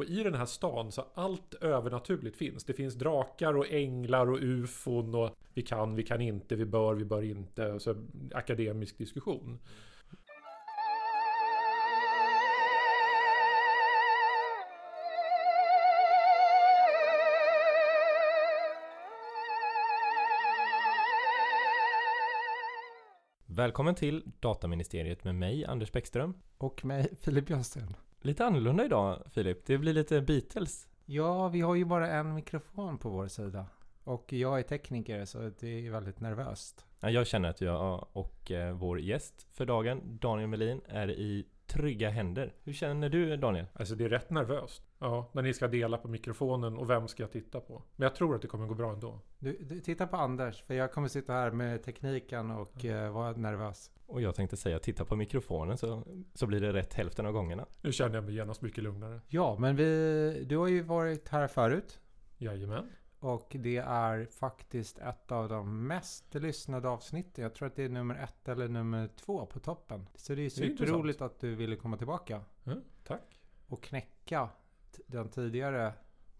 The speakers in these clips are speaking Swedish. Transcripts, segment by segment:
Och i den här stan så allt övernaturligt finns. Det finns drakar och änglar och ufon och vi kan, vi kan inte, vi bör, vi bör inte. Så akademisk diskussion. Välkommen till Dataministeriet med mig, Anders Bäckström. Och mig, Filip Jösten. Lite annorlunda idag, Filip. Det blir lite Beatles. Ja, vi har ju bara en mikrofon på vår sida. Och jag är tekniker, så det är väldigt nervöst. Ja, Jag känner att jag och eh, vår gäst för dagen, Daniel Melin, är i trygga händer. Hur känner du, Daniel? Alltså det är rätt nervöst. Ja, när ni ska dela på mikrofonen och vem ska jag titta på? Men jag tror att det kommer gå bra ändå. Du, du, titta på Anders, för jag kommer sitta här med tekniken och eh, vara nervös. Och jag tänkte säga, titta på mikrofonen så, så blir det rätt hälften av gångerna. Nu känner jag mig genast mycket lugnare. Ja, men vi, du har ju varit här förut. Jajamän. Och det är faktiskt ett av de mest lyssnade avsnitten. Jag tror att det är nummer ett eller nummer två på toppen. Så det är superroligt att du ville komma tillbaka. Mm, tack. Och knäcka den tidigare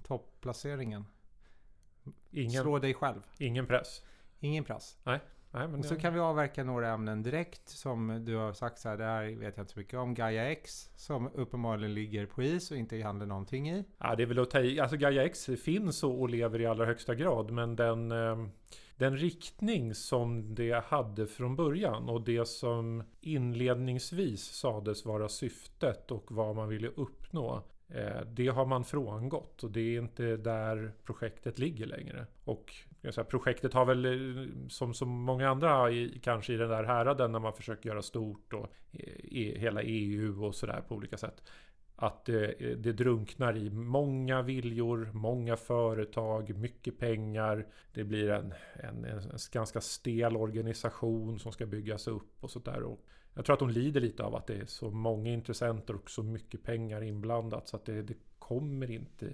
topplaceringen. Ingen, Slå dig själv. ingen press. Ingen press. Nej, men Och så jag- kan vi avverka några ämnen direkt. Som du har sagt så här, det här vet jag inte så mycket om. Gaia X. Som uppenbarligen ligger på is och inte händer någonting i. Ja, det är väl att ta i. Alltså Gaia X finns och, lever i allra högsta grad. Men den, eh, den riktning som det hade från början och det som inledningsvis sades vara syftet och vad man ville uppnå. Eh, det har man frångått och det är inte där projektet ligger längre. Och säga, projektet har väl eh, som så många andra i, kanske i den där häraden när man försöker göra stort och eh, e, hela EU och sådär på olika sätt att det, det drunknar i många viljor, många företag, mycket pengar. Det blir en, en, en ganska stel organisation som ska byggas upp och sådär. Jag tror att de lider lite av att det är så många intressenter och så mycket pengar inblandat så att det, det kommer inte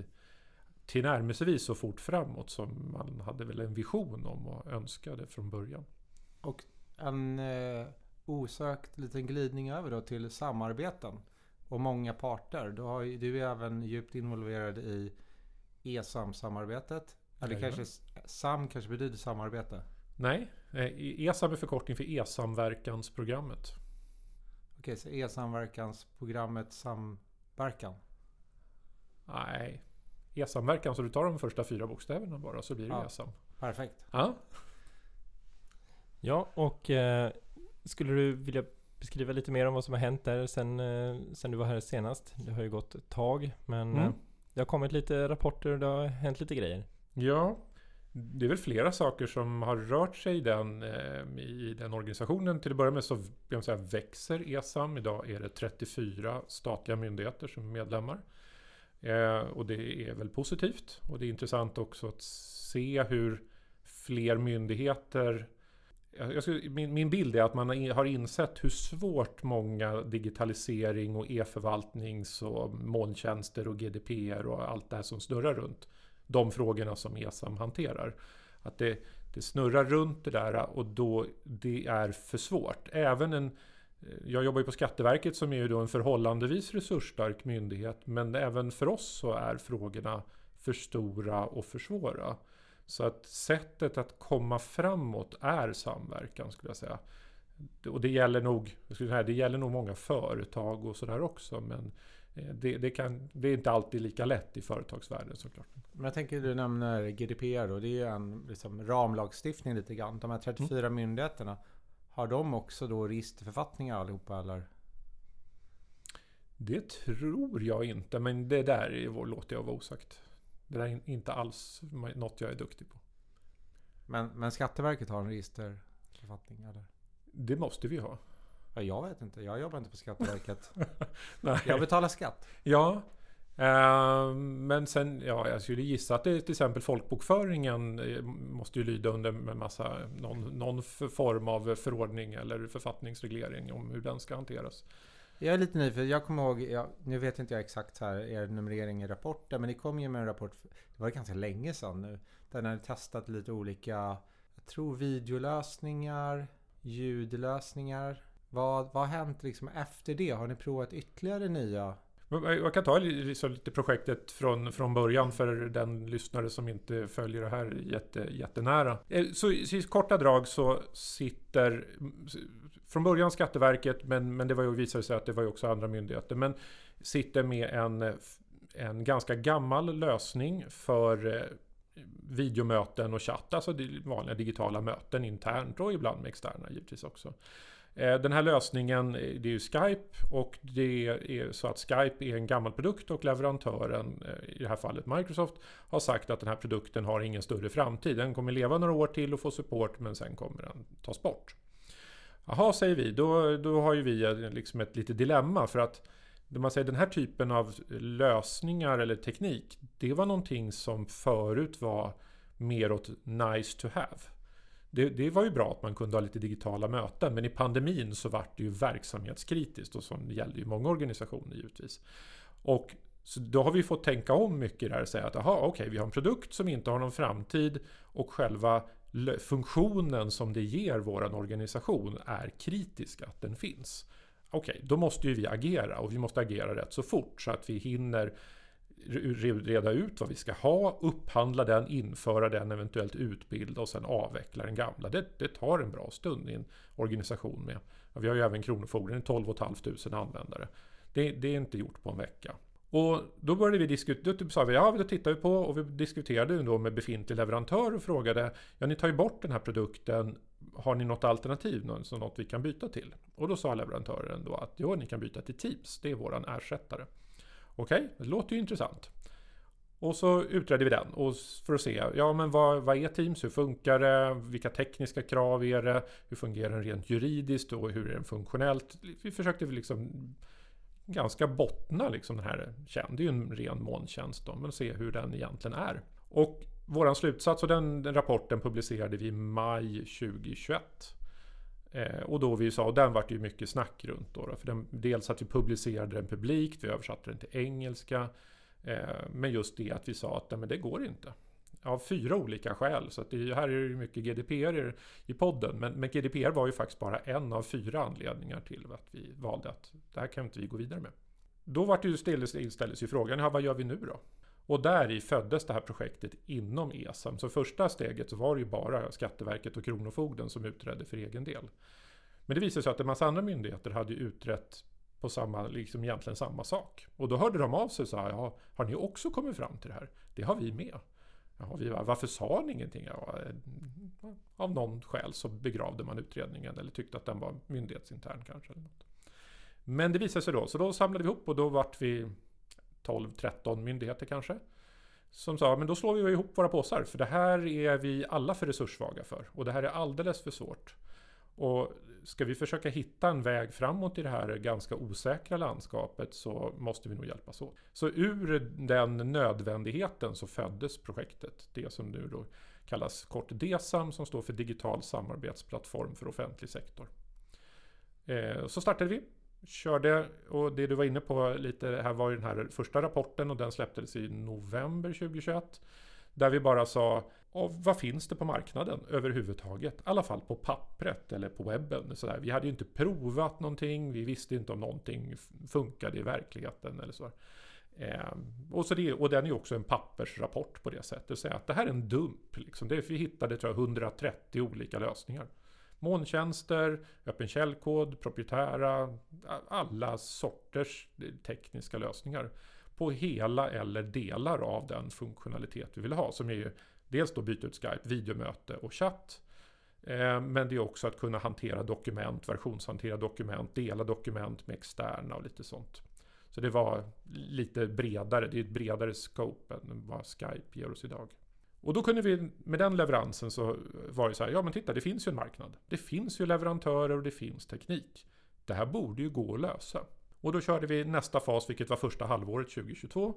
tillnärmelsevis så fort framåt som man hade väl en vision om och önskade från början. Och en eh, osökt liten glidning över då till samarbeten. Och många parter. Du, har, du är även djupt involverad i ESAM-samarbetet. Eller Jajamän. kanske SAM kanske betyder samarbete. Nej, eh, ESAM är förkortning för e-samverkansprogrammet. Okej, så e-samverkansprogrammet samverkan. Nej, e-samverkan så du tar de första fyra bokstäverna bara så blir det Ja. ESAM. Perfekt. Ja, Ja, och eh, skulle du vilja beskriva lite mer om vad som har hänt där sen, eh, sen du var här senast? Det har ju gått ett tag, men Mm. eh, det har kommit lite rapporter och det har hänt lite grejer. ja. Det är väl flera saker som har rört sig i den, eh, i den organisationen. Till att börja med så kan man säga, växer ESAM. Idag är det 34 statliga myndigheter som är medlemmar. Eh, och det är väl positivt. Och det är intressant också att se hur fler myndigheter jag skulle, min, min bild är att man har har insett hur svårt många digitalisering och e-förvaltnings och molntjänster och GDPR och allt det här som snurrar runt de frågorna som ESAM hanterar. Att det, det snurrar runt det där och då det är för svårt. Även en jag jobbar ju på Skatteverket som är ju då en förhållandevis resursstark myndighet. Men även för oss så är frågorna för stora och för svåra. Så att sättet att komma framåt är samverkan skulle jag säga. Och det gäller nog, jag skulle säga, det gäller nog många företag och sådär också. Men eh, det, det, kan, det är inte alltid lika lätt i företagsvärlden såklart. Men jag tänker du nämner GDPR då. Det är ju en liksom, ramlagstiftning lite grann. De här 34 myndigheterna. Har de också då registerförfattningar allihopa eller? Det tror jag inte, men det där är- låter jag vara osagt. Det där är inte alls något jag är duktig på. Men, men Skatteverket har en registerförfattning eller? Det måste vi ha. Ja, jag vet inte. Jag jobbar inte på Skatteverket. Jag betalar skatt. Ja. Eh, men sen, ja, jag skulle gissa att det till exempel folkbokföringen eh, måste ju lyda under en massa, någon, någon form av förordning eller författningsreglering om hur den ska hanteras. Jag är lite nyfiken. Jag kommer ihåg, jag, nu vet inte jag exakt här er numrering i rapporten. Men ni kom ju med en rapport, det var ganska länge sedan nu. Där ni hade testat lite olika, jag tror videolösningar, ljudlösningar. Vad, vad har hänt liksom efter det? Har ni provat ytterligare nya Eh, jag kan ta lite projektet från, från början för den lyssnare som inte följer det här jätte, jättenära. Eh, så i korta drag så sitter från början Skatteverket, men, men det var ju visade sig att det var ju också andra myndigheter, men sitter med en, en ganska gammal lösning för eh, videomöten och chatt, alltså vanliga digitala möten internt och ibland med externa givetvis också. Eh, den här lösningen eh, det är ju Skype och det är så att Skype är en gammal produkt och leverantören, eh, i det här fallet Microsoft, har sagt att den här produkten har ingen större framtid. Den kommer leva några år till och få support men sen kommer den tas bort. Jaha, säger vi, då, då har ju vi liksom ett litet dilemma för att när man säger den här typen av lösningar eller teknik, det var någonting som förut var mer åt nice to have. Det, det, var ju bra att man kunde ha lite digitala möten, men i pandemin så vart det ju verksamhetskritiskt och som gällde ju många organisationer givetvis. Och så då har vi fått tänka om mycket där och säga att aha, okej, okay, vi har en produkt som inte har någon framtid och själva funktionen som det ger våran organisation är kritisk att den finns. Okej, okay, då måste ju vi agera och vi måste agera rätt så fort så att vi hinner reda ut vad vi ska ha, upphandla den, införa den, eventuellt utbilda och sen avveckla den gamla. Det, det tar en bra stund i en organisation med, vi har ju även Kronofogden, 12 500 användare. Det, det, är inte gjort på en vecka. Och då började vi diskutera, då typ sa vi, ja då tittar vi på och vi diskuterade då med befintlig leverantör och frågade, ja ni tar ju bort den här produkten, har ni något alternativ, något, något vi kan byta till? Och då sa leverantören då att, ja ni kan byta till Teams, det är våran ersättare. Okej, okay, det låter ju intressant. Och så utredde vi den och för att se, ja men vad, vad är Teams, hur funkar det, vilka tekniska krav är det, hur fungerar den rent juridiskt och hur är den funktionellt? Vi försökte liksom ganska bottna liksom den här tjänsten, det är ju en ren molntjänst då, men se hur den egentligen är. Och våran slutsats, och den, den rapporten publicerade vi i maj 2021. Eh, och då vi sa, och den vart ju mycket snack runt då. då för den, dels att vi publicerade den publikt, vi översatte den till engelska. Eh, men just det att vi sa att men det går inte. Av fyra olika skäl. Så att det, här är det mycket GDPR i, i podden. Men, men GDPR var ju faktiskt bara en av fyra anledningar till att vi valde att det här kan inte vi gå vidare med. Då vart det ju ställdes ju frågan, ja, vad gör vi nu då? Och där i föddes det här projektet inom ESAM. Så första steget så var det ju bara Skatteverket och Kronofogden som utredde för egen del. Men det visade sig att en massa andra myndigheter hade utrett på samma, liksom egentligen samma sak. Och då hörde de av sig och sa, ja, har ni också kommit fram till det här? Det har vi med. Ja, vi, varför sa ni ingenting? Ja, eh, av någon skäl så begravde man utredningen eller tyckte att den var myndighetsintern kanske. Eller något. Men det visade sig då, så då samlade vi ihop och då vart vi 12-13 myndigheter kanske. Som sa, men då slår vi ihop våra påsar för det här är vi alla för resurssvaga för. Och det här är alldeles för svårt. Och ska vi försöka hitta en väg framåt i det här ganska osäkra landskapet så måste vi nog hjälpas åt. Så ur den nödvändigheten så föddes projektet. Det som nu då kallas kort DESAM som står för Digital samarbetsplattform för offentlig sektor. Eh, så startade vi körde, och det du var inne på lite här var ju den här första rapporten och den släpptes i november 2021. Där vi bara sa, vad finns det på marknaden överhuvudtaget? I alla fall på pappret eller på webben. Så där. Vi hade ju inte provat någonting, vi visste inte om någonting funkade i verkligheten eller så. Eh, och, så det, och den är ju också en pappersrapport på det sättet. Så att det här är en dump. Liksom. Det, vi hittade tror jag, 130 olika lösningar. Molntjänster, öppen källkod, proprietära, alla sorters tekniska lösningar på hela eller delar av den funktionalitet vi vill ha. Som är ju dels då byta ut Skype, videomöte och chatt. Eh, men det är också att kunna hantera dokument, versionshantera dokument, dela dokument med externa och lite sånt. Så det var lite bredare, det är ett bredare scope än vad Skype ger oss idag. Och då kunde vi, med den leveransen så var det så här, ja men titta det finns ju en marknad. Det finns ju leverantörer och det finns teknik. Det här borde ju gå att lösa. Och då körde vi nästa fas, vilket var första halvåret 2022.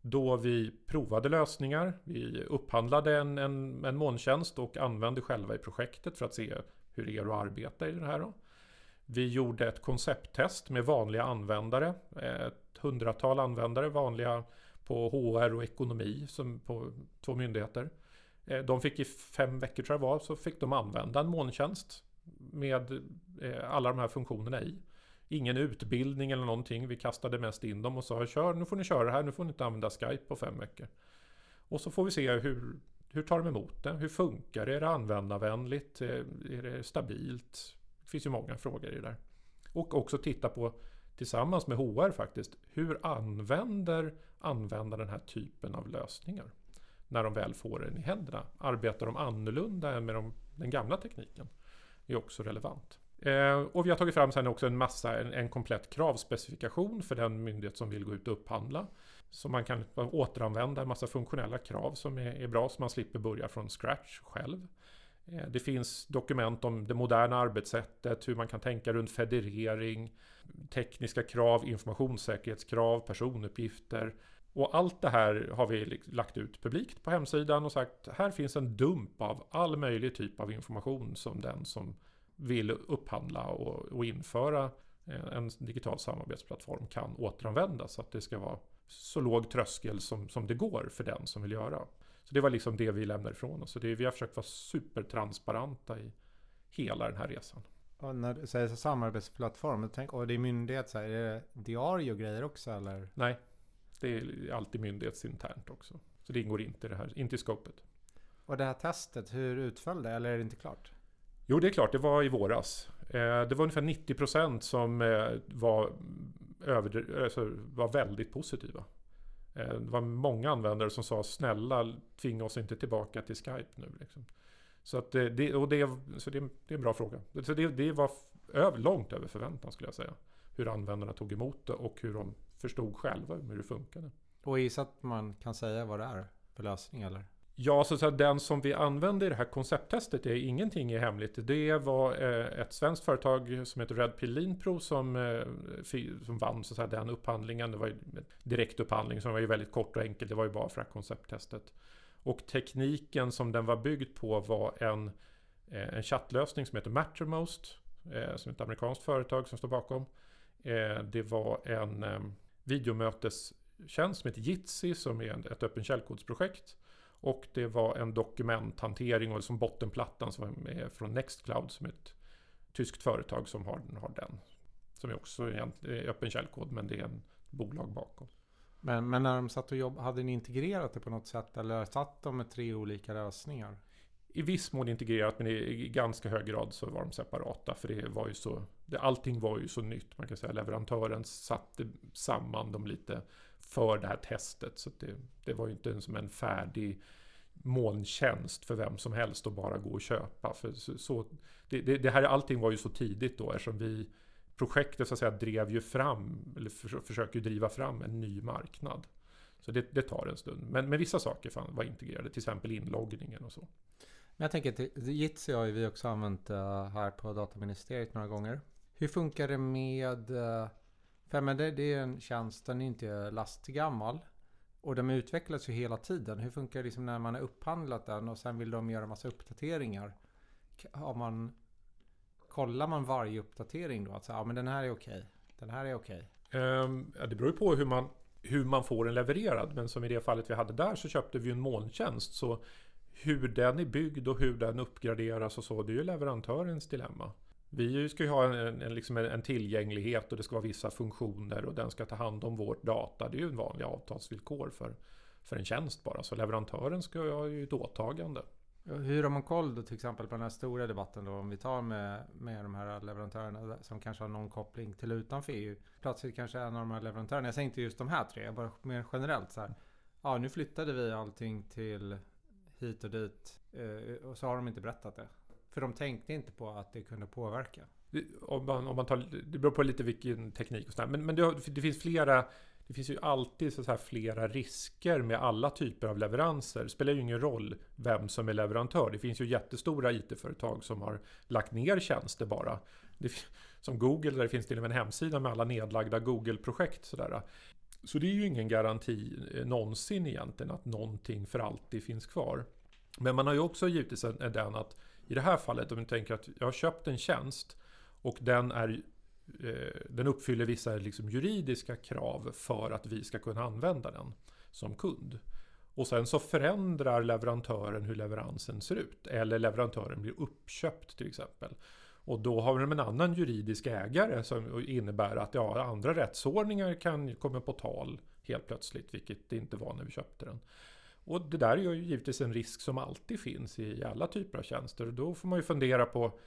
Då vi provade lösningar, vi upphandlade en, en, en molntjänst och använde själva i projektet för att se hur det är att arbeta i det här. Då. Vi gjorde ett koncepttest med vanliga användare, ett hundratal användare, vanliga på HR och ekonomi som på två myndigheter. Eh, de fick i fem veckor tror jag var, så fick de använda en molntjänst med eh, alla de här funktionerna i. Ingen utbildning eller någonting. Vi kastade mest in dem och sa kör, nu får ni köra det här, nu får ni inte använda Skype på fem veckor. Och så får vi se hur, hur tar de emot det? Hur funkar det? Är det användarvänligt? Eh, är det stabilt? Det finns ju många frågor i det där. Och också titta på tillsammans med HR faktiskt. Hur använder användare den här typen av lösningar? När de väl får den i händerna. Arbetar de annorlunda än med de, den gamla tekniken? Det är också relevant. Eh, och vi har tagit fram sen också en massa, en, en komplett kravspecifikation för den myndighet som vill gå ut och upphandla. Så man kan återanvända en massa funktionella krav som är, är bra så man slipper börja från scratch själv. Eh, det finns dokument om det moderna arbetssättet, hur man kan tänka runt federering, tekniska krav, informationssäkerhetskrav, personuppgifter. Och allt det här har vi lagt ut publikt på hemsidan och sagt här finns en dump av all möjlig typ av information som den som vill upphandla och, och införa eh, en digital samarbetsplattform kan återanvända så att det ska vara så låg tröskel som, som det går för den som vill göra. Så det var liksom det vi lämnade ifrån oss. Så det, vi har försökt vara supertransparenta i hela den här resan. Och när du säger samarbetsplattform, tänk, och det är myndighet, så här, är det diarie och grejer också eller? Nej, det är alltid myndighetsinternt också. Så det ingår inte i det här, inte i scopet. Och det här testet, hur utföll det? Eller är det inte klart? Jo, det är klart. Det var i våras. Eh, det var ungefär 90% som eh, var, över, alltså, var väldigt positiva. Eh, det var många användare som sa snälla tvinga oss inte tillbaka till Skype nu. Liksom. Så, att det, och det, så det, det är en bra fråga. Så det, det var över, långt över förväntan skulle jag säga. Hur användarna tog emot det och hur de förstod själva hur det funkade. Och gissa att man kan säga vad det är för lösning eller? Ja, så att den som vi använde i det här koncepttestet, är ingenting är hemligt. Det var eh, ett svenskt företag som heter Red Pill Lean som, eh, som vann så att den upphandlingen. Det var ju direkt upphandling som var ju väldigt kort och enkelt. Det var ju bara för det här koncepttestet. Och tekniken som den var byggd på var en, eh, en chattlösning som heter Mattermost. Eh, som är ett amerikanskt företag som står bakom. Eh, det var en eh, videomötestjänst som heter Jitsi som är ett öppen källkodsprojekt. Och det var en dokumenthantering och som bottenplattan som är från Nextcloud som är ett tyskt företag som har, har den. Som är också är öppen källkod men det är en bolag bakom. Men, men när de satt och jobbade, hade ni integrerat det på något sätt eller satt de med tre olika lösningar? I viss mån integrerat men i ganska hög grad så var de separata för det var ju så det, Allting var ju så nytt man kan säga leverantören satte samman dem lite för det här testet. Så det, det var ju inte som en färdig molntjänst för vem som helst att bara gå och köpa. För så, så det, det, det, här, allting var ju så tidigt då eftersom vi projektet så att säga drev ju fram, eller för, försöker driva fram en ny marknad. Så det, det tar en stund. Men, men vissa saker fan, var integrerade, till exempel inloggningen och så. Men jag tänker, Jitsi har ju vi också använt eh, här på dataministeriet några gånger. Hur funkar det med eh, för men det, det är en tjänst, den är inte lastgammal. Och de utvecklas ju hela tiden. Hur funkar det liksom när man har upphandlat den och sen vill de göra massa uppdateringar? Har man, kollar man varje uppdatering då? Att säga, ja men den här är okej. Den här är okej. Um, ja, det beror ju på hur man, hur man får den levererad. Men som i det fallet vi hade där så köpte vi en molntjänst. Så hur den är byggd och hur den uppgraderas och så, det är ju leverantörens dilemma. Vi ska ju ha en, en, liksom en, tillgänglighet och det ska vara vissa funktioner och den ska ta hand om vårt data. Det är ju en vanlig avtalsvillkor för, för en tjänst bara. Så leverantören ska ha ju ett åtagande. Hur har man koll då till exempel på den här stora debatten då om vi tar med, med de här leverantörerna som kanske har någon koppling till utanför EU. Plötsligt kanske en av de här leverantörerna, jag säger inte just de här tre, bara mer generellt så här. Ja, nu flyttade vi allting till hit och dit eh, och så har de inte berättat det. För de tänkte inte på att det kunde påverka. Om man, om man tar, det beror på lite vilken teknik och sådär. Men, men det, det, finns flera det finns ju alltid så här flera risker med alla typer av leveranser. Det spelar ju ingen roll vem som är leverantör. Det finns ju jättestora IT-företag som har lagt ner tjänster bara. Det, som Google, där det finns till och med en hemsida med alla nedlagda Google-projekt. Sådär. Så det är ju ingen garanti eh, någonsin egentligen att någonting för alltid finns kvar. Men man har ju också givetvis den att i det här fallet, om du tänker att jag har köpt en tjänst och den, är, Eh, den uppfyller vissa liksom, juridiska krav för att vi ska kunna använda den som kund. Och sen så förändrar leverantören hur leveransen ser ut. Eller leverantören blir uppköpt till exempel. Och då har de en annan juridisk ägare som innebär att ja, andra rättsordningar kan komma på tal helt plötsligt, vilket det inte var när vi köpte den. Och det där är ju givetvis en risk som alltid finns i alla typer av tjänster. Och Då får man ju fundera på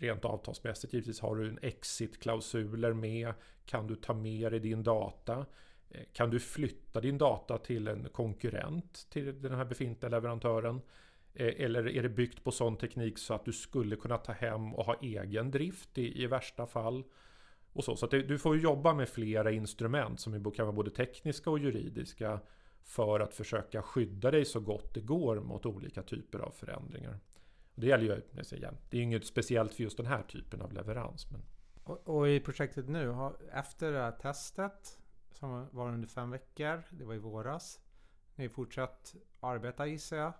rent avtalsmässigt givetvis har du en exit-klausuler med. Kan du ta med dig din data? Eh, kan du flytta din data till en konkurrent till den här befintliga leverantören? Eh, eller är det byggt på sån teknik så att du skulle kunna ta hem och ha egen drift i, i värsta fall? Och så så det, du får jobba med flera instrument som kan vara både tekniska och juridiska för att försöka skydda dig så gott det går mot olika typer av förändringar. Det gäller ju, jag säger igen, det är inget speciellt för just den här typen av leverans. Men... Och, och i projektet nu, efter det här testet som var under fem veckor, det var i våras. Ni fortsatt arbeta gissar jag.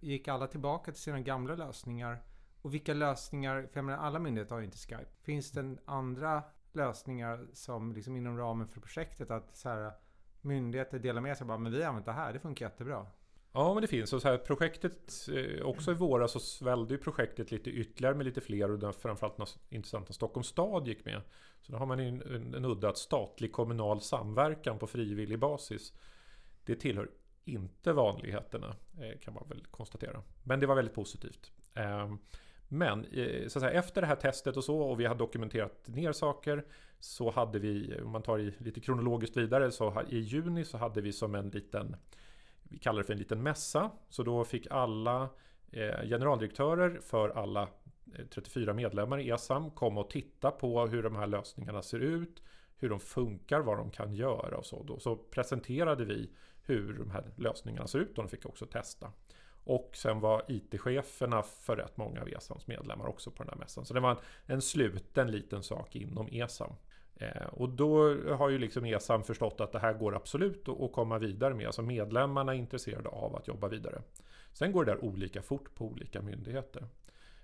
Gick alla tillbaka till sina gamla lösningar? Och vilka lösningar, för jag menar alla myndigheter har ju inte Skype. Finns det andra lösningar som liksom inom ramen för projektet att så här, myndigheter delar med sig bara, men vi har använt det här, det funkar jättebra. Ja, men det finns. Och så här, projektet, eh, också i våras så svällde ju projektet lite ytterligare med lite fler och där framförallt intressant när Stockholms stad gick med. Så då har man en, en, en udda statlig kommunal samverkan på frivillig basis. Det tillhör inte vanligheterna eh, kan man väl konstatera. Men det var väldigt positivt. Ehm, men eh, så att säga, efter det här testet och så och vi hade dokumenterat ner saker så hade vi, om man tar i lite kronologiskt vidare, så i juni så hade vi som en liten vi kallar det för en liten mässa. Så då fick alla eh, generaldirektörer för alla eh, 34 medlemmar i ESAM komma och titta på hur de här lösningarna ser ut, hur de funkar, vad de kan göra och så. Då. Så presenterade vi hur de här lösningarna ser ut och de fick också testa. Och sen var IT-cheferna för rätt många av ESAMs medlemmar också på den här mässan. Så det var en sluten liten sak inom ESAM. Eh, och då har ju liksom ESAM förstått att det här går absolut att komma vidare med. Alltså medlemmarna är intresserade av att jobba vidare. Sen går det där olika fort på olika myndigheter.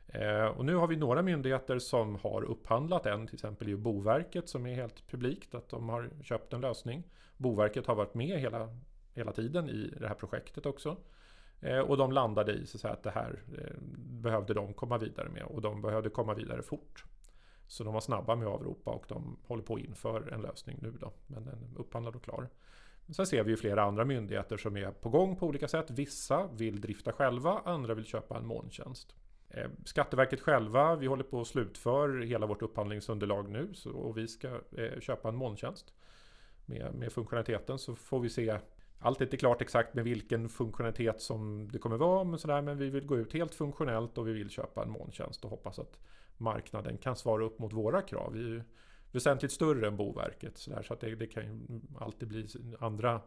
Eh, och nu har vi några myndigheter som har upphandlat en, till exempel ju Boverket som är helt publikt, att de har köpt en lösning. Boverket har varit med hela, hela tiden i det här projektet också. Eh, och de landade i så att det här eh, behövde de komma vidare med och de behövde komma vidare fort. Så de var snabba med att avropa och de håller på att inför en lösning nu då. Men den är upphandlad och klar. Sen ser vi ju flera andra myndigheter som är på gång på olika sätt. Vissa vill drifta själva, andra vill köpa en molntjänst. Eh, Skatteverket själva, vi håller på att slutföra hela vårt upphandlingsunderlag nu så, och vi ska eh, köpa en molntjänst med, med funktionaliteten så får vi se allt är inte klart exakt med vilken funktionalitet som det kommer vara men, sådär, men vi vill gå ut helt funktionellt och vi vill köpa en molntjänst och hoppas att marknaden kan svara upp mot våra krav. Vi är ju väsentligt större än Boverket så, där, så att det, det, kan ju alltid bli andra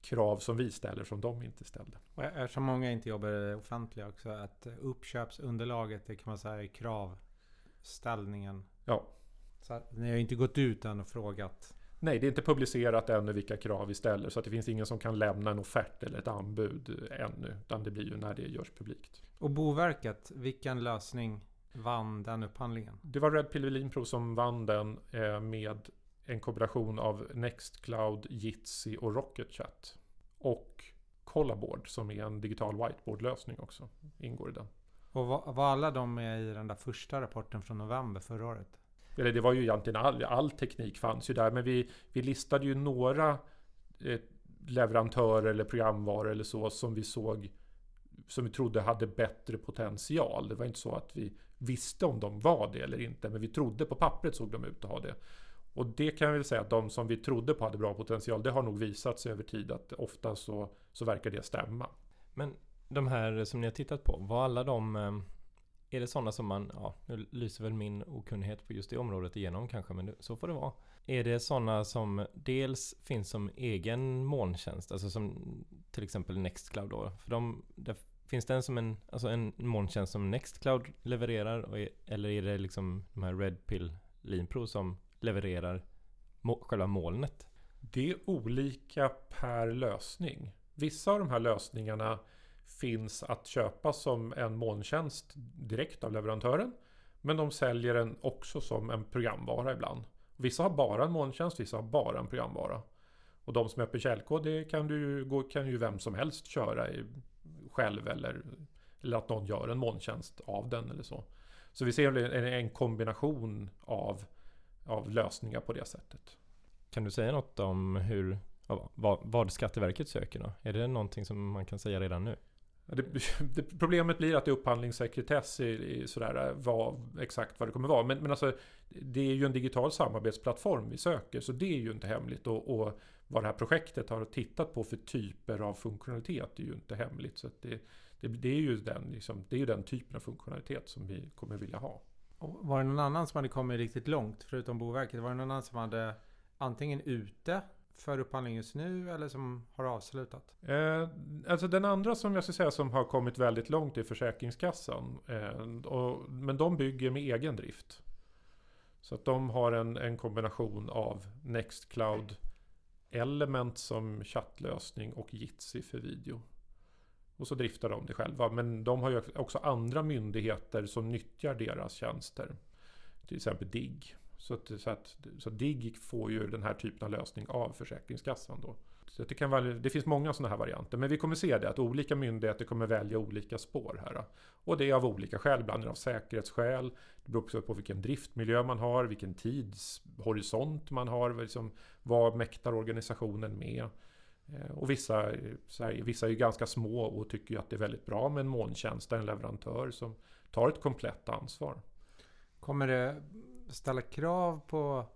krav som vi ställer som de inte ställde. Och eftersom många inte jobbar i det offentliga också att uppköpsunderlaget det kan man säga är kravställningen. Ja. Så ni har inte gått ut än och frågat? Nej, det är inte publicerat ännu vilka krav vi ställer så att det finns ingen som kan lämna en offert eller ett anbud ännu. Utan det blir ju när det görs publikt. Och Boverket, vilken lösning vann den upphandlingen? Det var Red Pill Lean som vann den eh, med en kombination av Nextcloud, Jitsi och Rocket Chat. Och Collaboard som är en digital whiteboard-lösning också. Ingår i den. Och var, var alla de med i den där första rapporten från november förra året? Eller det var ju egentligen all, all teknik fanns ju där. Men vi, vi listade ju några eh, leverantörer eller programvaror eller så som vi såg som vi trodde hade bättre potential. Det var inte så att vi visste om de var det eller inte. Men vi trodde på pappret såg de ut att ha det. Och det kan jag väl säga att de som vi trodde på hade bra potential. Det har nog visat sig över tid att ofta så, så verkar det stämma. Men de här som ni har tittat på, var alla de eh, är det sådana som man, ja, nu lyser väl min okunnighet på just det området igenom kanske, men så får det vara. Är det sådana som dels finns som egen molntjänst, alltså som till exempel Nextcloud då? För de, där finns det en som en, alltså en molntjänst som Nextcloud levererar? Är, eller är det liksom de här Redpill Linpro som levererar må, själva molnet? Det är olika per lösning. Vissa av de här lösningarna finns att köpa som en molntjänst direkt av leverantören. Men de säljer den också som en programvara ibland. Vissa har bara en molntjänst, vissa har bara en programvara. Och de som är öppen källkod, det kan, du, kan ju vem som helst köra i, själv eller, eller att någon gör en molntjänst av den eller så. Så vi ser en, en kombination av, av lösningar på det sättet. Kan du säga något om hur, vad, vad Skatteverket söker då? Är det någonting som man kan säga redan nu? Det, det, problemet blir att det är upphandlingssekretess i, i sådär vad, exakt vad det kommer vara. Men, men alltså, det är ju en digital samarbetsplattform vi söker så det är ju inte hemligt. Och, och vad det här projektet har tittat på för typer av funktionalitet är ju inte hemligt. Så det, det, det, är ju den, liksom, det är ju den typen av funktionalitet som vi kommer vilja ha. Och var det någon annan som hade kommit riktigt långt förutom Boverket? Var det någon annan som hade antingen ute för upphandling just nu eller som har avslutat? Eh, alltså den andra som jag ska säga som har kommit väldigt långt är Försäkringskassan. Eh, och, men de bygger med egen drift. Så att de har en, en kombination av Nextcloud Element som chattlösning och Jitsi för video. Och så driftar de det själva. Men de har ju också andra myndigheter som nyttjar deras tjänster. Till exempel DIGG. Så att, så att, så DIGG får ju den här typen av lösning av Försäkringskassan då. Så det, kan välja, det finns många sådana här varianter. Men vi kommer se det att olika myndigheter kommer välja olika spår här. Och det är av olika skäl. Ibland av säkerhetsskäl. Det beror också på vilken driftmiljö man har. Vilken tidshorisont man har. Liksom, vad mäktar organisationen med? Eh, och vissa, här, vissa är ju ganska små och tycker ju att det är väldigt bra med en molntjänst, en leverantör som tar ett komplett ansvar. Kommer det ställa krav på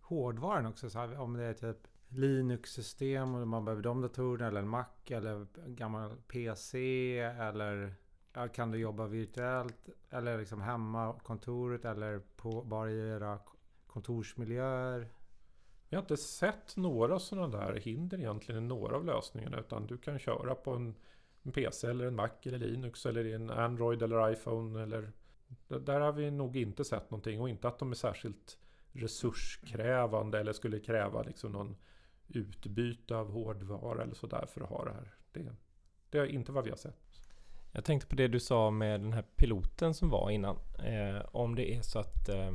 hårdvaran också? Så här, om det är typ Linux-system och man behöver de datorerna eller en Mac eller gammal PC eller kan du jobba virtuellt eller liksom hemma kontoret eller på, bara i era kontorsmiljöer? Vi har inte sett några sådana där hinder egentligen i några av lösningarna utan du kan köra på en, en PC eller en Mac eller Linux eller i en Android eller iPhone eller där har vi nog inte sett någonting och inte att de är särskilt resurskrävande eller skulle kräva liksom någon utbyte av hårdvara eller sådär för att ha det här. Det, det är inte vad vi har sett. Jag tänkte på det du sa med den här piloten som var innan. Eh, om det är så att eh,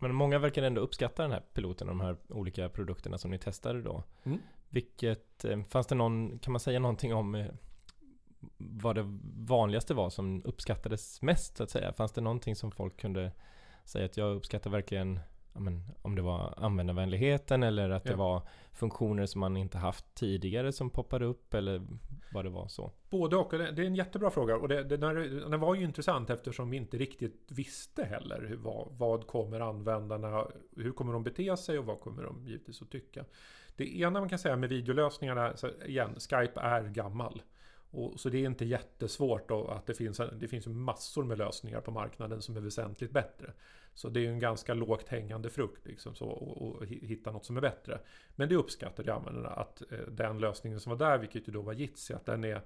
men många verkar ändå uppskatta den här piloten och de här olika produkterna som ni testade då. Mm. Vilket, eh, fanns det någon, kan man säga någonting om eh, vad det vanligaste var som uppskattades mest så att säga? Fanns det någonting som folk kunde säga att jag uppskattar verkligen men, om det var användarvänligheten eller att ja. det var funktioner som man inte haft tidigare som poppade upp eller vad det var så? Både och. Det är en jättebra fråga och det, det, den var ju intressant eftersom vi inte riktigt visste heller hur, vad, vad kommer användarna, hur kommer de bete sig och vad kommer de givetvis att tycka. Det ena man kan säga med videolösningarna, igen, Skype är gammal. Och, så det är inte jättesvårt då att det finns, det finns massor med lösningar på marknaden som är väsentligt bättre. Så det är ju en ganska lågt hängande frukt liksom, så, och, och hitta något som är bättre. Men det uppskattade användarna att eh, den lösningen som var där, vilket ju då var Jitsi, att den är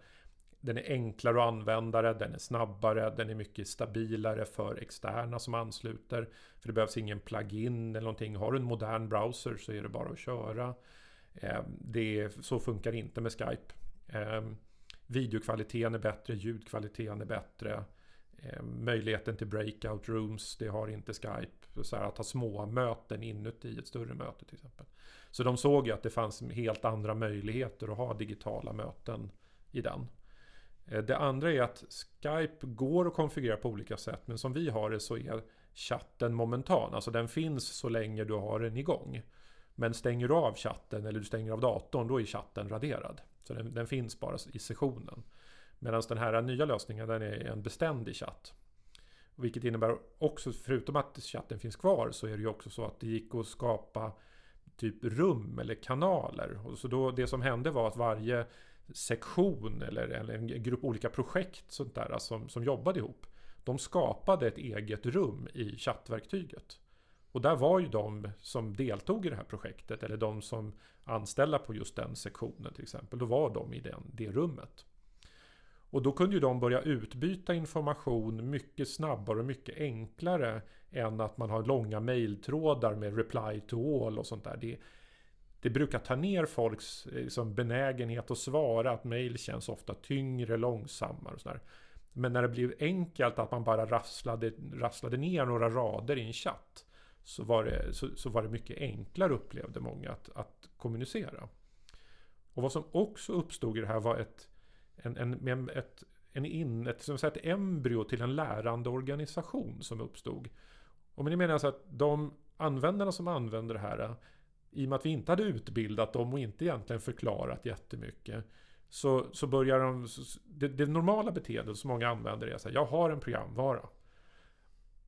den är enklare att använda, den är snabbare, den är mycket stabilare för externa som ansluter. För det behövs ingen plugin eller någonting. Har du en modern browser så är det bara att köra. Eh, det, så funkar det inte med Skype. Eh, videokvaliteten är bättre, ljudkvaliteten är bättre. Eh, möjligheten till breakout rooms, det har inte Skype. Så här, att ha små möten inuti ett större möte till exempel. Så de såg ju att det fanns helt andra möjligheter att ha digitala möten i den. Eh, det andra är att Skype går att konfigurera på olika sätt men som vi har det så är chatten momentan. Alltså den finns så länge du har den igång. Men stänger du av chatten eller du stänger av datorn då är chatten raderad. Så den, den finns bara i sessionen. Medan den här nya lösningen den är en beständig chatt. Vilket innebär också, förutom att chatten finns kvar, så är det ju också så att det gick att skapa typ rum eller kanaler. Och så då, det som hände var att varje sektion eller, eller en grupp olika projekt sånt där, alltså, som, som jobbade ihop. De skapade ett eget rum i chattverktyget. Och där var ju de som deltog i det här projektet, eller de som anställda på just den sektionen till exempel, då var de i den, det rummet. Och då kunde ju de börja utbyta information mycket snabbare och mycket enklare än att man har långa mejltrådar med reply to all och sånt där. Det, det brukar ta ner folks liksom, benägenhet att svara, att mejl känns ofta tyngre, långsammare och sådär. Men när det blev enkelt att man bara rasslade, rasslade ner några rader i en chatt så var det, så, så var det mycket enklare upplevde många att, att kommunicera. Och vad som också uppstod i det här var ett en, en, ett, en in, ett, som sagt, ett embryo till en lärande organisation som uppstod. Och det menar alltså att de användarna som använder det här, i och med att vi inte hade utbildat dem och inte egentligen förklarat jättemycket, så, så börjar de... Det, det normala beteendet som många använder är att jag har en programvara.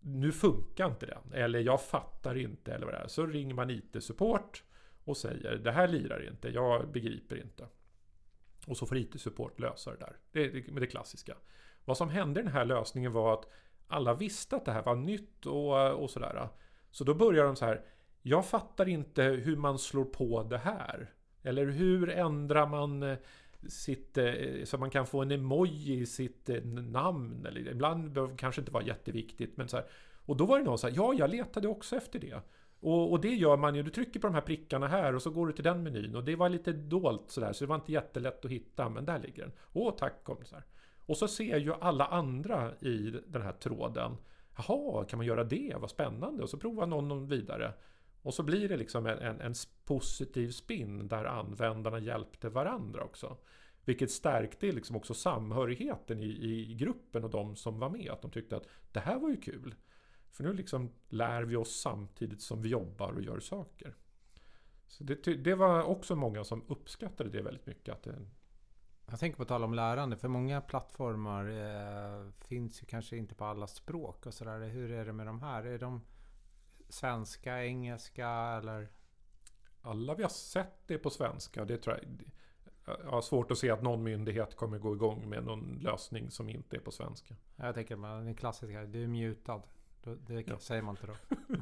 Nu funkar inte den, eller jag fattar inte, eller vad det är. Så ringer man IT-support och säger, det här lirar inte, jag begriper inte. Och så får IT-support lösa det där. Det är det, det klassiska. Vad som hände i den här lösningen var att alla visste att det här var nytt och, och sådär. Så då börjar de så här. Jag fattar inte hur man slår på det här. Eller hur ändrar man eh, sitt, eh, så man kan få en emoji i sitt eh, namn. Eller ibland behöver det kanske inte vara jätteviktigt. Men så här. Och då var det någon så här, ja jag letade också efter det. Och, och, det gör man ju, du trycker på de här prickarna här och så går du till den menyn. Och det var lite dolt sådär, så det var inte jättelätt att hitta. Men där ligger den. Åh tack kompisar. Och så ser ju alla andra i den här tråden. Jaha, kan man göra det? Vad spännande. Och så provar någon vidare. Och så blir det liksom en, en, en positiv spin där användarna hjälpte varandra också. Vilket stärkte liksom också samhörigheten i, i gruppen och de som var med. Att de tyckte att det här var ju kul. För nu liksom lär vi oss samtidigt som vi jobbar och gör saker. Så det, det var också många som uppskattade det väldigt mycket. Att det... Jag tänker på tal om lärande, för många plattformar eh, finns ju kanske inte på alla språk och sådär. Hur är det med de här? Är de svenska, engelska eller? Alla vi har sett det på svenska. Det tror jag, jag har svårt att se att någon myndighet kommer gå igång med någon lösning som inte är på svenska. Jag tänker på den klassiska, du är mutad. Det ja. säger man inte då.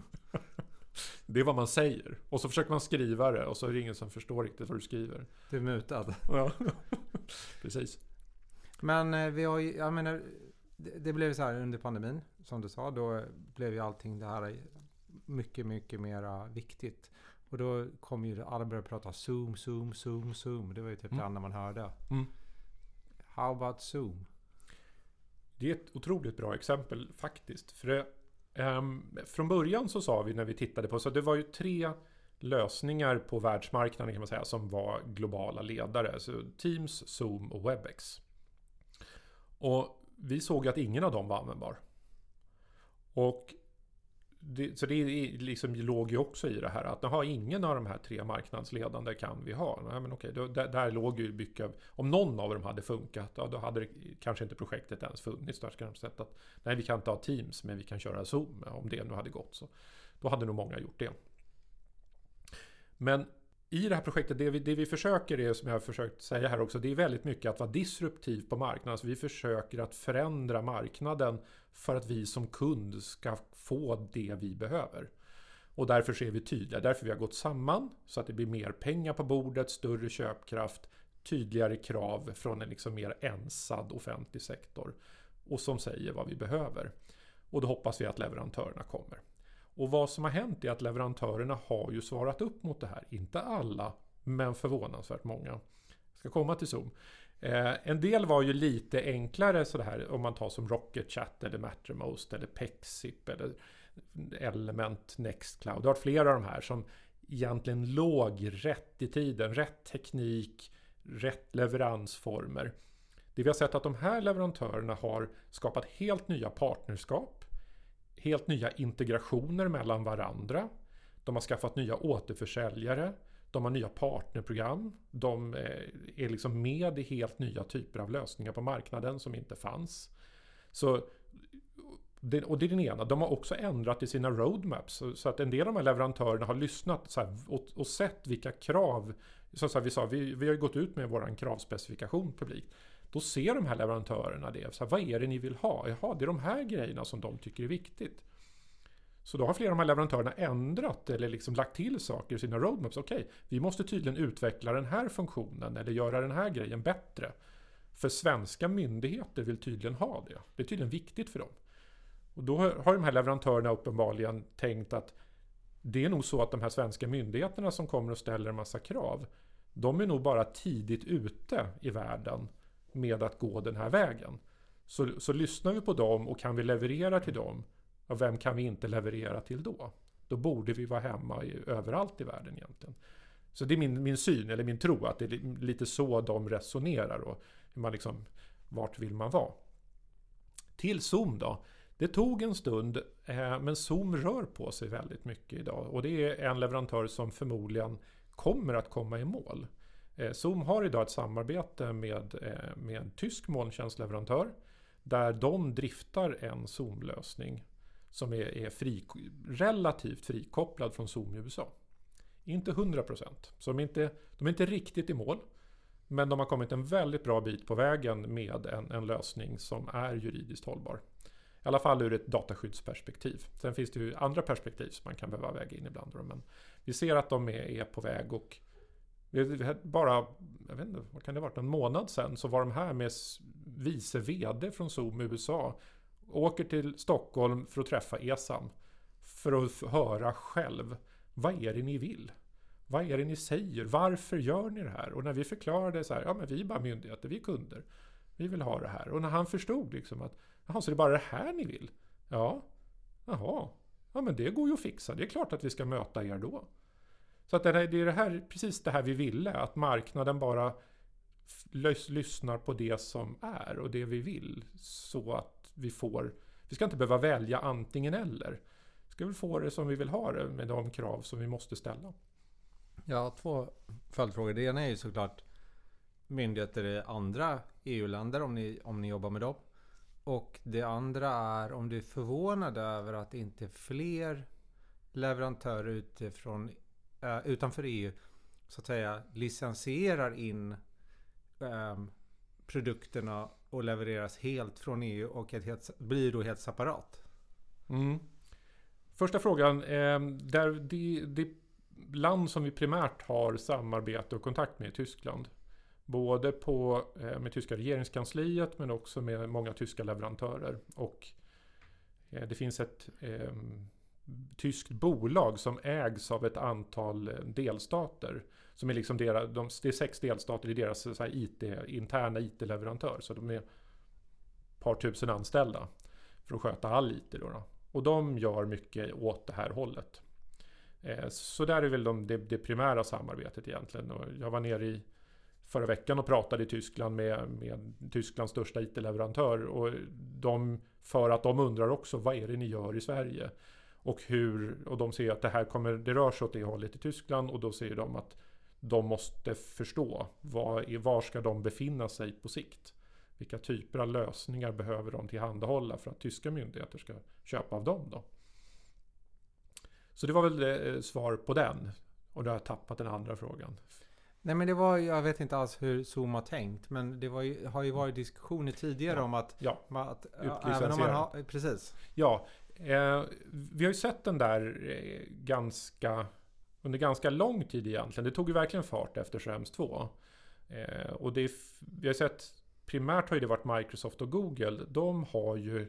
det är vad man säger. Och så försöker man skriva det och så är det ingen som förstår riktigt vad du skriver. Du är mutad. Ja, precis. Men eh, vi har ju, jag menar, det, det blev så här under pandemin. Som du sa, då blev ju allting det här mycket, mycket mera viktigt. Och då kom ju alla började prata Zoom, Zoom, Zoom, Zoom. Det var ju typ mm. det enda man hörde. Mm. How about Zoom? Det är ett otroligt bra exempel faktiskt. För det, um, från början så sa vi när vi tittade på, så det var ju tre lösningar på världsmarknaden kan man säga som var globala ledare. Så Teams, Zoom och Webex. Och vi såg att ingen av dem var användbar. Och det, så det liksom låg ju också i det här att ha ingen av de här tre marknadsledande kan vi ha. Nej, men okej, då, där, där låg ju mycket av, om någon av dem hade funkat, ja, då hade det, kanske inte projektet ens funnits. Där skulle de sett att nej, vi kan inte ha Teams, men vi kan köra Zoom om det nu hade gått. Så då hade nog många gjort det. Men i det här projektet, det vi, det vi försöker är, som jag har försökt säga här också, det är väldigt mycket att vara disruptiv på marknaden. Alltså vi försöker att förändra marknaden för att vi som kund ska få det vi behöver. Och därför är vi tydliga, därför vi har gått samman så att det blir mer pengar på bordet, större köpkraft, tydligare krav från en liksom mer ensad offentlig sektor. Och som säger vad vi behöver. Och då hoppas vi att leverantörerna kommer. Och vad som har hänt är att leverantörerna har ju svarat upp mot det här. Inte alla, men förvånansvärt många. Jag ska komma till Zoom. Eh, en del var ju lite enklare sådär om man tar som Rocket Chat eller Mattermost eller Pexip eller Element Nextcloud. Det har flera av de här som egentligen låg rätt i tiden. Rätt teknik, rätt leveransformer. Det vi har sett att de här leverantörerna har skapat helt nya partnerskap. Helt nya integrationer mellan varandra. De har skaffat nya återförsäljare. De har nya partnerprogram. De eh, är liksom med i helt nya typer av lösningar på marknaden som inte fanns. Så, och det är den ena. De har också ändrat i sina roadmaps. Så att en del av de här leverantörerna har lyssnat och, och sett vilka krav. Så vi sa, vi, vi har gått ut med vår kravspecifikation publikt. Då ser de här leverantörerna det. Så här, vad är det ni vill ha? Jaha, det är de här grejerna som de tycker är viktigt. Så då har flera av de här leverantörerna ändrat eller liksom lagt till saker i sina roadmaps. Okej, okay, vi måste tydligen utveckla den här funktionen eller göra den här grejen bättre. För svenska myndigheter vill tydligen ha det. Det är tydligen viktigt för dem. Och då har de här leverantörerna uppenbarligen tänkt att det är nog så att de här svenska myndigheterna som kommer och ställer en massa krav. De är nog bara tidigt ute i världen med att gå den här vägen. Så, så lyssnar vi på dem och kan vi leverera till dem och vem kan vi inte leverera till då? Då borde vi vara hemma i, överallt i världen egentligen. Så det är min, min syn, eller min tro, att det är lite så de resonerar. Och man liksom, vart vill man vara? Till Zoom då. Det tog en stund, eh, men Zoom rör på sig väldigt mycket idag. Och det är en leverantör som förmodligen kommer att komma i mål. Eh, Zoom har idag ett samarbete med, eh, med en tysk molntjänstleverantör. Där de driftar en Zoom-lösning som är, är fri, relativt frikopplad från Zoom i USA. Inte 100%. Så de är inte, de är inte riktigt i mål. Men de har kommit en väldigt bra bit på vägen med en, en lösning som är juridiskt hållbar. I alla fall ur ett dataskyddsperspektiv. Sen finns det ju andra perspektiv som man kan behöva väga in ibland. Men vi ser att de är, är på väg och bara, jag vet inte, vad kan det ha varit, en månad sedan så var de här med vice VD från Zoom i USA. Åker till Stockholm för att träffa ESAM. För att höra själv, vad är det ni vill? Vad är det ni säger? Varför gör ni det här? Och när vi förklarade så här, ja men vi är bara myndigheter, vi är kunder. Vi vill ha det här. Och när han förstod liksom att, jaha, så det är bara det här ni vill? Ja, jaha. Ja men det går ju att fixa, det är klart att vi ska möta er då. Så att det är det här, precis det här vi ville, att marknaden bara lyssnar på det som är och det vi vill. Så att vi får, vi ska inte behöva välja antingen eller. Vi ska väl få det som vi vill ha det med de krav som vi måste ställa. Ja, två följdfrågor. Det ena är ju såklart myndigheter i andra EU-länder om ni, om ni jobbar med dem. Och det andra är om du är förvånad över att inte fler leverantörer utifrån, eh, utanför EU så att säga licensierar in eh, produkterna och levereras helt från EU och helt, blir då helt separat. Mm. Första frågan. Eh, där det, det land som vi primärt har samarbete och kontakt med är Tyskland. Både på, eh, med tyska regeringskansliet men också med många tyska leverantörer. Och eh, det finns ett eh, tyskt bolag som ägs av ett antal eh, delstater. Som är liksom deras, de, det är sex delstater i deras så här, IT, interna IT-leverantör. Så de är ett par tusen anställda för att sköta all IT. Då, då. Och de gör mycket åt det här hållet. Eh, så där är väl de, det, det primära samarbetet egentligen. Och jag var nere i förra veckan och pratade i Tyskland med, med Tysklands största IT-leverantör. Och de, för att de undrar också vad är det ni gör i Sverige? Och, hur, och de ser att det här kommer, det rör sig åt det hållet i Tyskland och då säger de att de måste förstå var, var ska de befinna sig på sikt? Vilka typer av lösningar behöver de tillhandahålla för att tyska myndigheter ska köpa av dem då? Så det var väl eh, svar på den. Och då har jag tappat den andra frågan. Nej men det var, jag vet inte alls hur Zoom har tänkt. Men det ju, har ju varit diskussioner tidigare ja. om att... Ja, att även om man har, Precis. Ja, eh, vi har ju sett den där eh, ganska... Under ganska lång tid egentligen. Det tog ju verkligen fart efter Schrems 2. Eh, och det, vi har sett... Primärt har ju det varit Microsoft och Google. De har ju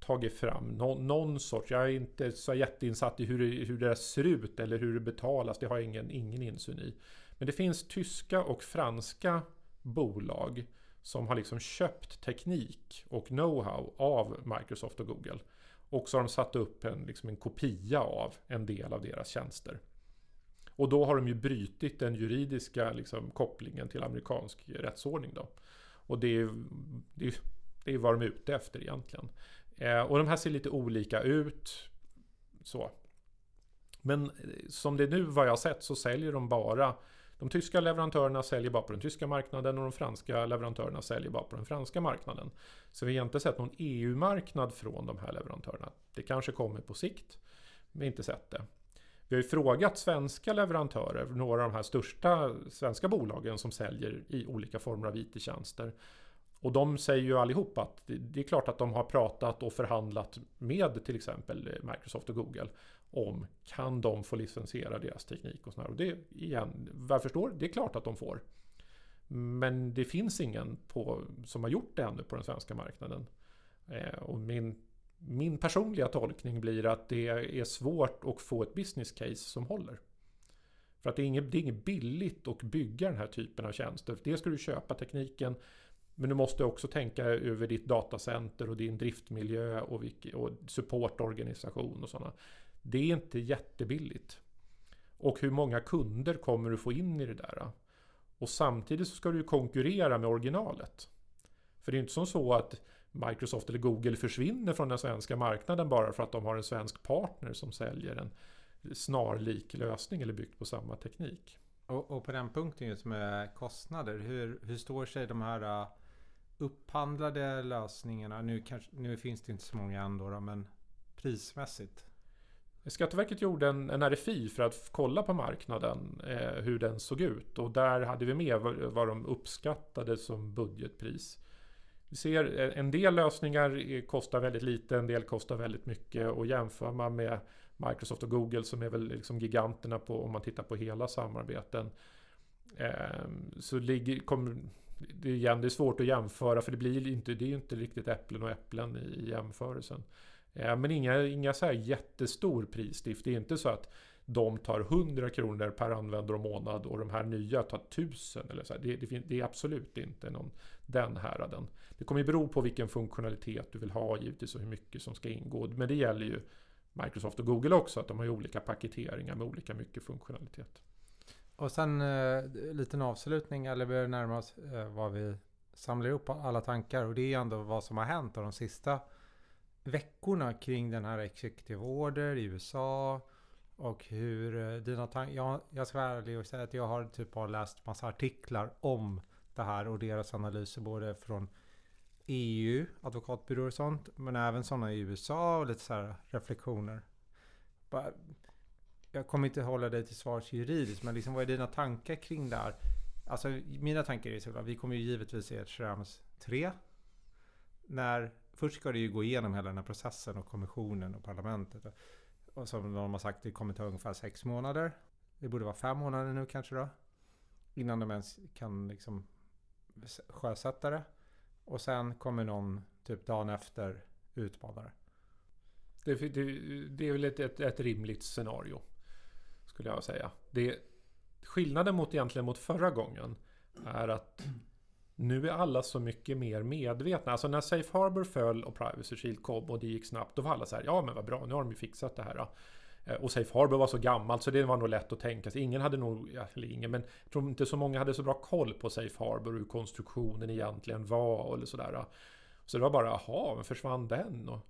tagit fram någon, någon sorts, jag är inte så jätteinsatt i hur det, hur det ser ut eller hur det betalas, det har jag ingen, ingen insyn i. Men det finns tyska och franska bolag som har liksom köpt teknik och know-how av Microsoft och Google. Och så har de satt upp en, liksom en kopia av en del av deras tjänster. Och då har de ju brytit den juridiska liksom, kopplingen till amerikansk rättsordning. Då. Och det är, det, är, det är vad de är ute efter egentligen. Eh, och de här ser lite olika ut. Så. Men eh, som det är nu vad jag har sett så säljer de bara de tyska leverantörerna säljer bara på den tyska marknaden och de franska leverantörerna säljer bara på den franska marknaden. Så vi har inte sett någon EU-marknad från de här leverantörerna. Det kanske kommer på sikt. Vi har inte sett det. Vi har ju frågat svenska leverantörer, några av de här största svenska bolagen som säljer i olika former av IT-tjänster. Och de säger ju allihop att det är klart att de har pratat och förhandlat med till exempel Microsoft och Google om kan de få licensiera deras teknik och sådär. Och det igen, vad jag förstår, det är klart att de får. Men det finns ingen på, som har gjort det ännu på den svenska marknaden. Eh, och min, min personliga tolkning blir att det är svårt att få ett business case som håller. För att det är inget, det är inget billigt att bygga den här typen av tjänster. Dels ska du köpa tekniken men du måste också tänka över ditt datacenter och din driftmiljö och, och supportorganisation och sådana. Det är inte jättebilligt. Och hur många kunder kommer du få in i det där? Och samtidigt så ska du konkurrera med originalet. För det är inte som så att Microsoft eller Google försvinner från den svenska marknaden bara för att de har en svensk partner som säljer en snarlik lösning eller byggt på samma teknik. Och, och på den punkten just med kostnader, hur, hur står sig de här äh, upphandlade lösningarna? Nu, kanske, nu finns det inte så många ändå men prismässigt? Skatteverket gjorde en, en RFI för att kolla på marknaden eh, hur den såg ut och där hade vi med vad, vad de uppskattade som budgetpris. Vi ser eh, en del lösningar eh, kostar väldigt lite, en del kostar väldigt mycket och jämför man med Microsoft och Google som är väl liksom giganterna på om man tittar på hela samarbeten. Eh, så ligger, kom, det, igen, det är svårt att jämföra för det blir inte, det är inte riktigt äpplen och äpplen i jämförelsen. Eh, men inga, inga så här jättestor prisstift. Det är inte så att de tar 100 kronor per användare och månad och de här nya tar 1000 eller så. Det, det, det, är absolut inte någon, den häraden. Det kommer ju bero på vilken funktionalitet du vill ha givetvis och hur mycket som ska ingå. Men det gäller ju Microsoft och Google också att de har ju olika paketeringar med olika mycket funktionalitet. Och sen eh, liten avslutning eller börjar närma oss eh, vad vi samlar ihop alla tankar och det är ju ändå vad som har hänt av de sista veckorna kring den här Executive Order i USA och hur eh, dina tankar... Jag, jag ska vara ärlig och säga att jag har typ bara läst massa artiklar om det här och deras analyser både från EU, advokatbyråer och sånt, men även sådana i USA och lite så här reflektioner. Jag kommer inte hålla dig till svars juridiskt, men liksom vad är dina tankar kring det här? Alltså mina tankar är såklart, vi kommer ju givetvis se ett Schrems 3. När, först ska det ju gå igenom hela den här processen och kommissionen och parlamentet. Och som de har sagt, det kommer ta ungefär sex månader. Det borde vara fem månader nu kanske då. Innan de ens kan liksom sjösätta det. Och sen kommer någon typ dagen efter utmanare. Det, det, det är väl ett, ett, ett, rimligt scenario. Skulle jag säga. Det, skillnaden mot egentligen mot förra gången är att nu är alla så mycket mer medvetna. Alltså när Safe Harbor föll och Privacy Shield kom och det gick snabbt. Då var alla så här, ja men vad bra, nu har de ju fixat det här. Då. och Safe Harbor var så gammalt så det var nog lätt att tänka sig. Ingen hade nog, eller ingen, men jag tror inte så många hade så bra koll på Safe Harbor och hur konstruktionen egentligen var eller sådär. Så det var bara, jaha, men försvann den? Och,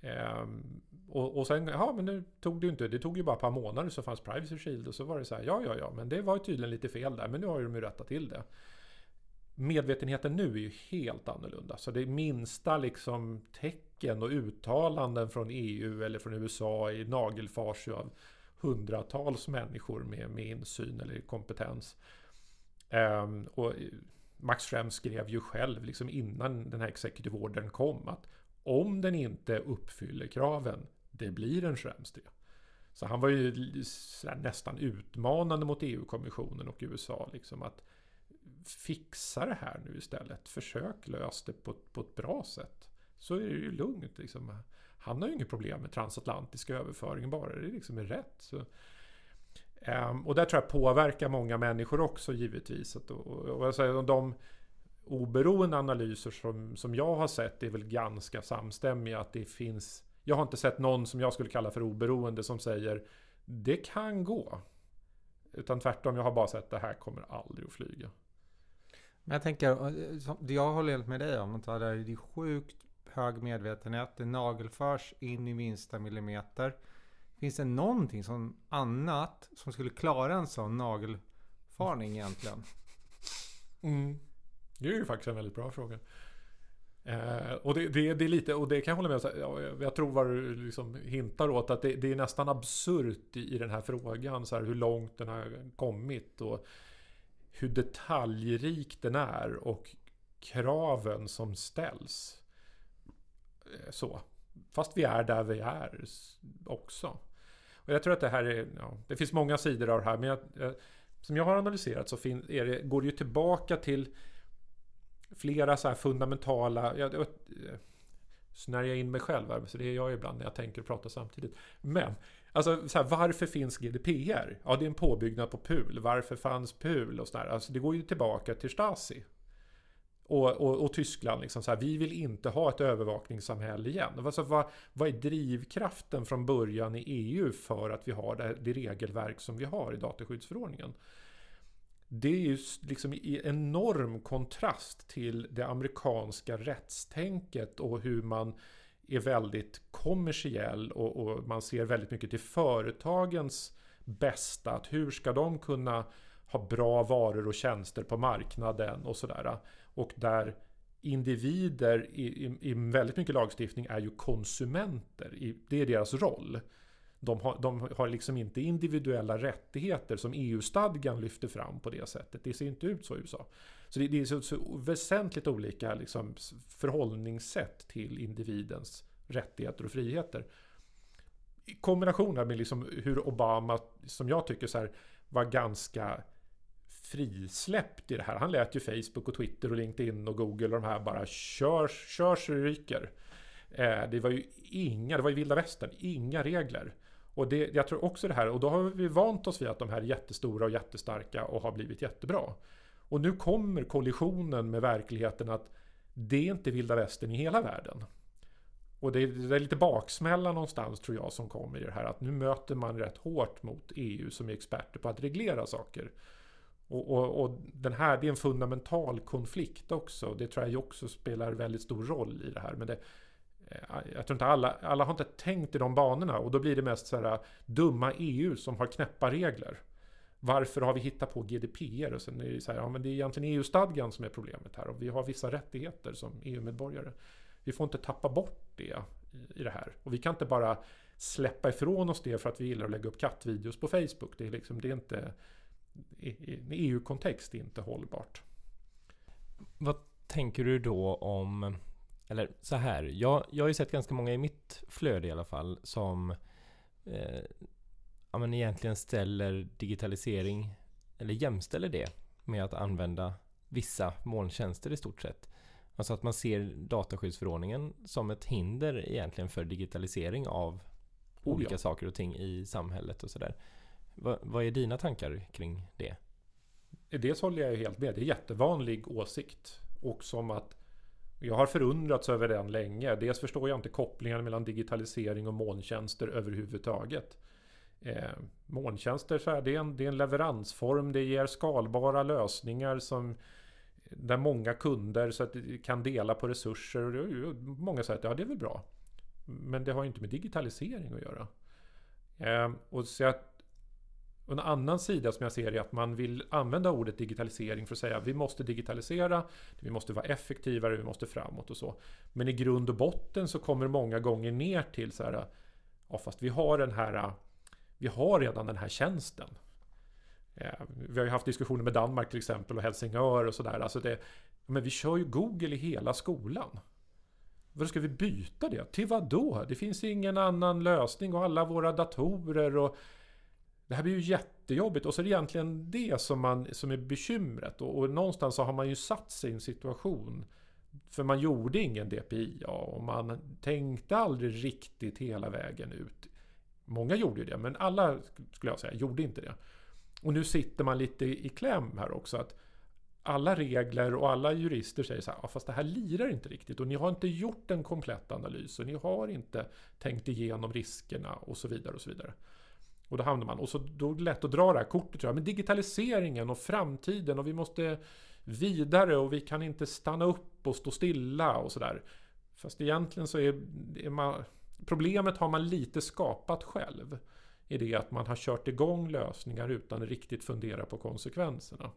ehm, och, och sen, ja men nu tog det ju inte, det tog ju bara ett par månader så fanns Privacy Shield och så var det så här, ja ja ja, men det var ju tydligen lite fel där, men nu har ju de ju rättat till det medvetenheten nu är ju helt annorlunda. Så det minsta liksom tecken och uttalanden från EU eller från USA i nagelfars av hundratals människor med, med insyn eller kompetens. Um, och Max Schrems skrev ju själv liksom innan den här executive ordern kom att om den inte uppfyller kraven, det blir en Schrems det. Så han var ju nästan utmanande mot EU-kommissionen och USA. Liksom att fixa det här nu istället. Försök lösa det på, på ett bra sätt. Så är det ju lugnt. Liksom. Han har ju inget problem med transatlantisk överföring, bara det liksom är rätt. Så, um, och där tror jag påverkar många människor också givetvis. Att, och, och jag säger, de oberoende analyser som, som jag har sett är väl ganska samstämmiga. Att det finns... Jag har inte sett någon som jag skulle kalla för oberoende som säger det kan gå. Utan tvärtom, jag har bara sett att det här kommer aldrig att flyga. Men jag tänker, eh, det jag håller helt med dig om, att det är sjukt hög medvetenhet. Det nagelförs in i minsta millimeter. Finns det någonting som annat som skulle klara en sån nagelfarning egentligen? Mm. Det är ju faktiskt en väldigt bra fråga. Eh, och det, det, det, är lite, och det kan jag hålla med om. Jag, jag tror vad du liksom hintar åt att det, det är nästan absurt i, i, den här frågan. Så här, hur långt den har kommit. Och hur detaljrik den är och kraven som ställs. Eh, så. Fast vi är där vi är också. Och jag tror att det här är, ja, det finns många sidor av det här, men jag, som jag har analyserat så fin, är det, går det ju tillbaka till flera så här fundamentala, jag, jag, eh, snärjar jag in mig själv här, så det är jag ibland när jag tänker och pratar samtidigt. Men Alltså så här, varför finns GDPR? Ja, det är en påbyggnad på PUL. Varför fanns PUL och sådär? Alltså det går ju tillbaka till Stasi. Och, och, och, Tyskland, liksom så här, vi vill inte ha ett övervakningssamhälle igen. Alltså, vad, vad är drivkraften från början i EU för att vi har det, det regelverk som vi har i dataskyddsförordningen? det är ju liksom i enorm kontrast till det amerikanska rättstänket och hur man är väldigt kommersiell och, och, man ser väldigt mycket till företagens bästa. Att hur ska de kunna ha bra varor och tjänster på marknaden och sådär. Och där individer i, i, i väldigt mycket lagstiftning är ju konsumenter. I, det är deras roll. De har, de har liksom inte individuella rättigheter som EU-stadgan lyfter fram på det sättet. Det ser inte ut så i USA. Så det, det är så, så, väsentligt olika liksom, förhållningssätt till individens rättigheter och friheter. I kombination med liksom hur Obama, som jag tycker så här, var ganska frisläppt i det här. Han lät ju Facebook och Twitter och LinkedIn och Google och de här bara kör, kör så det ryker. Eh, det var ju inga, det var ju vilda västern, inga regler. Och det, jag tror också det här, och då har vi vant oss vid att de här är jättestora och jättestarka och har blivit jättebra. Och nu kommer kollisionen med verkligheten att det är inte vilda västern i hela världen. Och det är, det är, lite baksmälla någonstans tror jag som kommer i det här att nu möter man rätt hårt mot EU som är experter på att reglera saker. Och, och, och, den här, det är en fundamental konflikt också. Det tror jag också spelar väldigt stor roll i det här. Men det, eh, jag tror inte alla, alla har inte tänkt i de banorna och då blir det mest så här dumma EU som har knäppa regler. Varför har vi hittat på GDPR? Och sen är det så här, ja men det är egentligen EU-stadgan som är problemet här och vi har vissa rättigheter som EU-medborgare. Vi får inte tappa bort det i, det här. Och vi kan inte bara släppa ifrån oss det för att vi gillar att lägga upp kattvideos på Facebook. Det är liksom, det är inte i en EU-kontext inte hållbart. Vad tänker du då om, eller så här, jag, jag har ju sett ganska många i mitt flöde i alla fall som eh, ja, men egentligen ställer digitalisering, eller jämställer det med att använda vissa molntjänster i stort sett. Alltså att man ser dataskyddsförordningen som ett hinder egentligen för digitalisering av oh, olika ja. saker och ting i samhället och sådär. Va, vad är dina tankar kring det? Dels håller jag helt med. Det är jättevanlig åsikt. Och som att jag har förundrats över den länge. Dels förstår jag inte kopplingen mellan digitalisering och molntjänster överhuvudtaget. Eh, molntjänster så här, det, är en, det är en leveransform. Det ger skalbara lösningar som där många kunder så att kan dela på resurser. Och många säger att ja, det är väl bra. Men det har ju inte med digitalisering att göra. Eh, och så att en annan sida som jag ser är att man vill använda ordet digitalisering för att säga att vi måste digitalisera, vi måste vara effektivare, vi måste framåt och så. Men i grund och botten så kommer många gånger ner till så här, ja fast vi har den här, vi har redan den här tjänsten. Eh, vi har ju haft diskussioner med Danmark till exempel och Helsingör och sådär. Alltså det, men vi kör ju Google i hela skolan. Vad ska vi byta det? Till vad då? Det finns ingen annan lösning och alla våra datorer och det här blir ju jättejobbigt och så är det egentligen det som, man, som är bekymret. Och, och någonstans så har man ju satt sig i en situation för man gjorde ingen DPIA och man tänkte aldrig riktigt hela vägen ut. Många gjorde ju det, men alla skulle jag säga gjorde inte det. Och nu sitter man lite i kläm här också. att alla regler och alla jurister säger så här, ja, fast det här lirar inte riktigt och ni har inte gjort en komplett analys och ni har inte tänkt igenom riskerna och så vidare och så vidare. Och då hamnar man, och så då är det lätt att dra det här kortet, tror jag. men digitaliseringen och framtiden och vi måste vidare och vi kan inte stanna upp och stå stilla och sådär. Fast egentligen så är, är man, problemet har man lite skapat själv. I det att man har kört igång lösningar utan att riktigt fundera på konsekvenserna.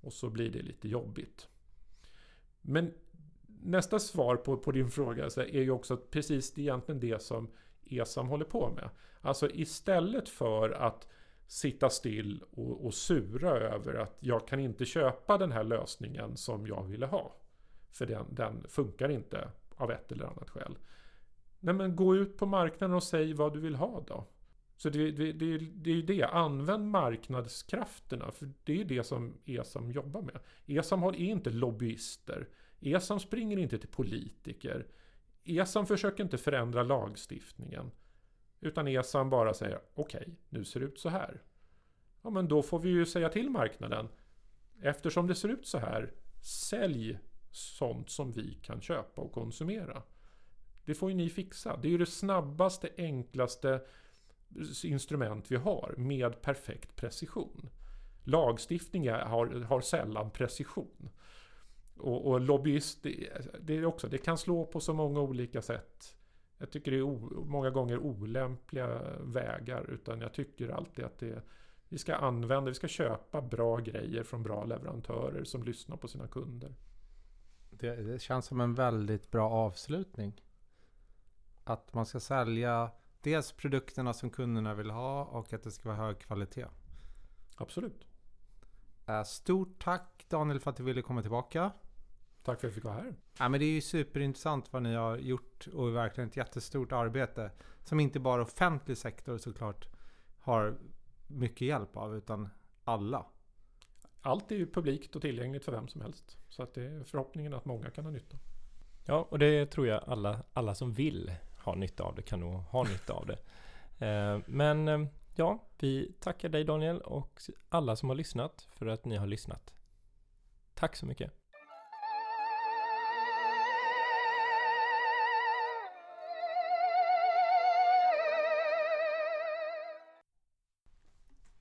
Och så blir det lite jobbigt. Men nästa svar på, på din fråga är ju också precis egentligen det som ESAM håller på med. Alltså istället för att sitta still och, och sura över att jag kan inte köpa den här lösningen som jag ville ha. För den, den funkar inte av ett eller annat skäl. Nej men gå ut på marknaden och säg vad du vill ha då. Så det, det, det, det är ju det, använd marknadskrafterna. För det är ju det som ESAM jobbar med. ESAM är inte lobbyister. ESAM springer inte till politiker. ESAM försöker inte förändra lagstiftningen. Utan ESAM bara säger okej, okay, nu ser det ut så här. Ja men då får vi ju säga till marknaden. Eftersom det ser ut så här, sälj sånt som vi kan köpa och konsumera. Det får ju ni fixa. Det är ju det snabbaste, enklaste instrument vi har med perfekt precision. lagstiftning har, har sällan precision. Och, och lobbyist, det, det, också, det kan slå på så många olika sätt. Jag tycker det är o, många gånger olämpliga vägar. Utan jag tycker alltid att det, vi ska använda, vi ska köpa bra grejer från bra leverantörer som lyssnar på sina kunder. Det, det känns som en väldigt bra avslutning. Att man ska sälja dels produkterna som kunderna vill ha och att det ska vara hög kvalitet. Absolut. Eh, stort tack Daniel för att du ville komma tillbaka. Tack för att jag fick vara här. Ja, men det är ju superintressant vad ni har gjort och verkligen ett jättestort arbete. Som inte bara offentlig sektor såklart har mycket hjälp av utan alla. Allt är ju publikt och tillgängligt för vem som helst. Så att det är förhoppningen att många kan ha nytta. Ja, och det tror jag alla, alla som vill ha nytta av det kan nog ha nytta av det. Eh, men eh, ja, vi tackar dig Daniel och alla som har lyssnat för att ni har lyssnat. Tack så mycket.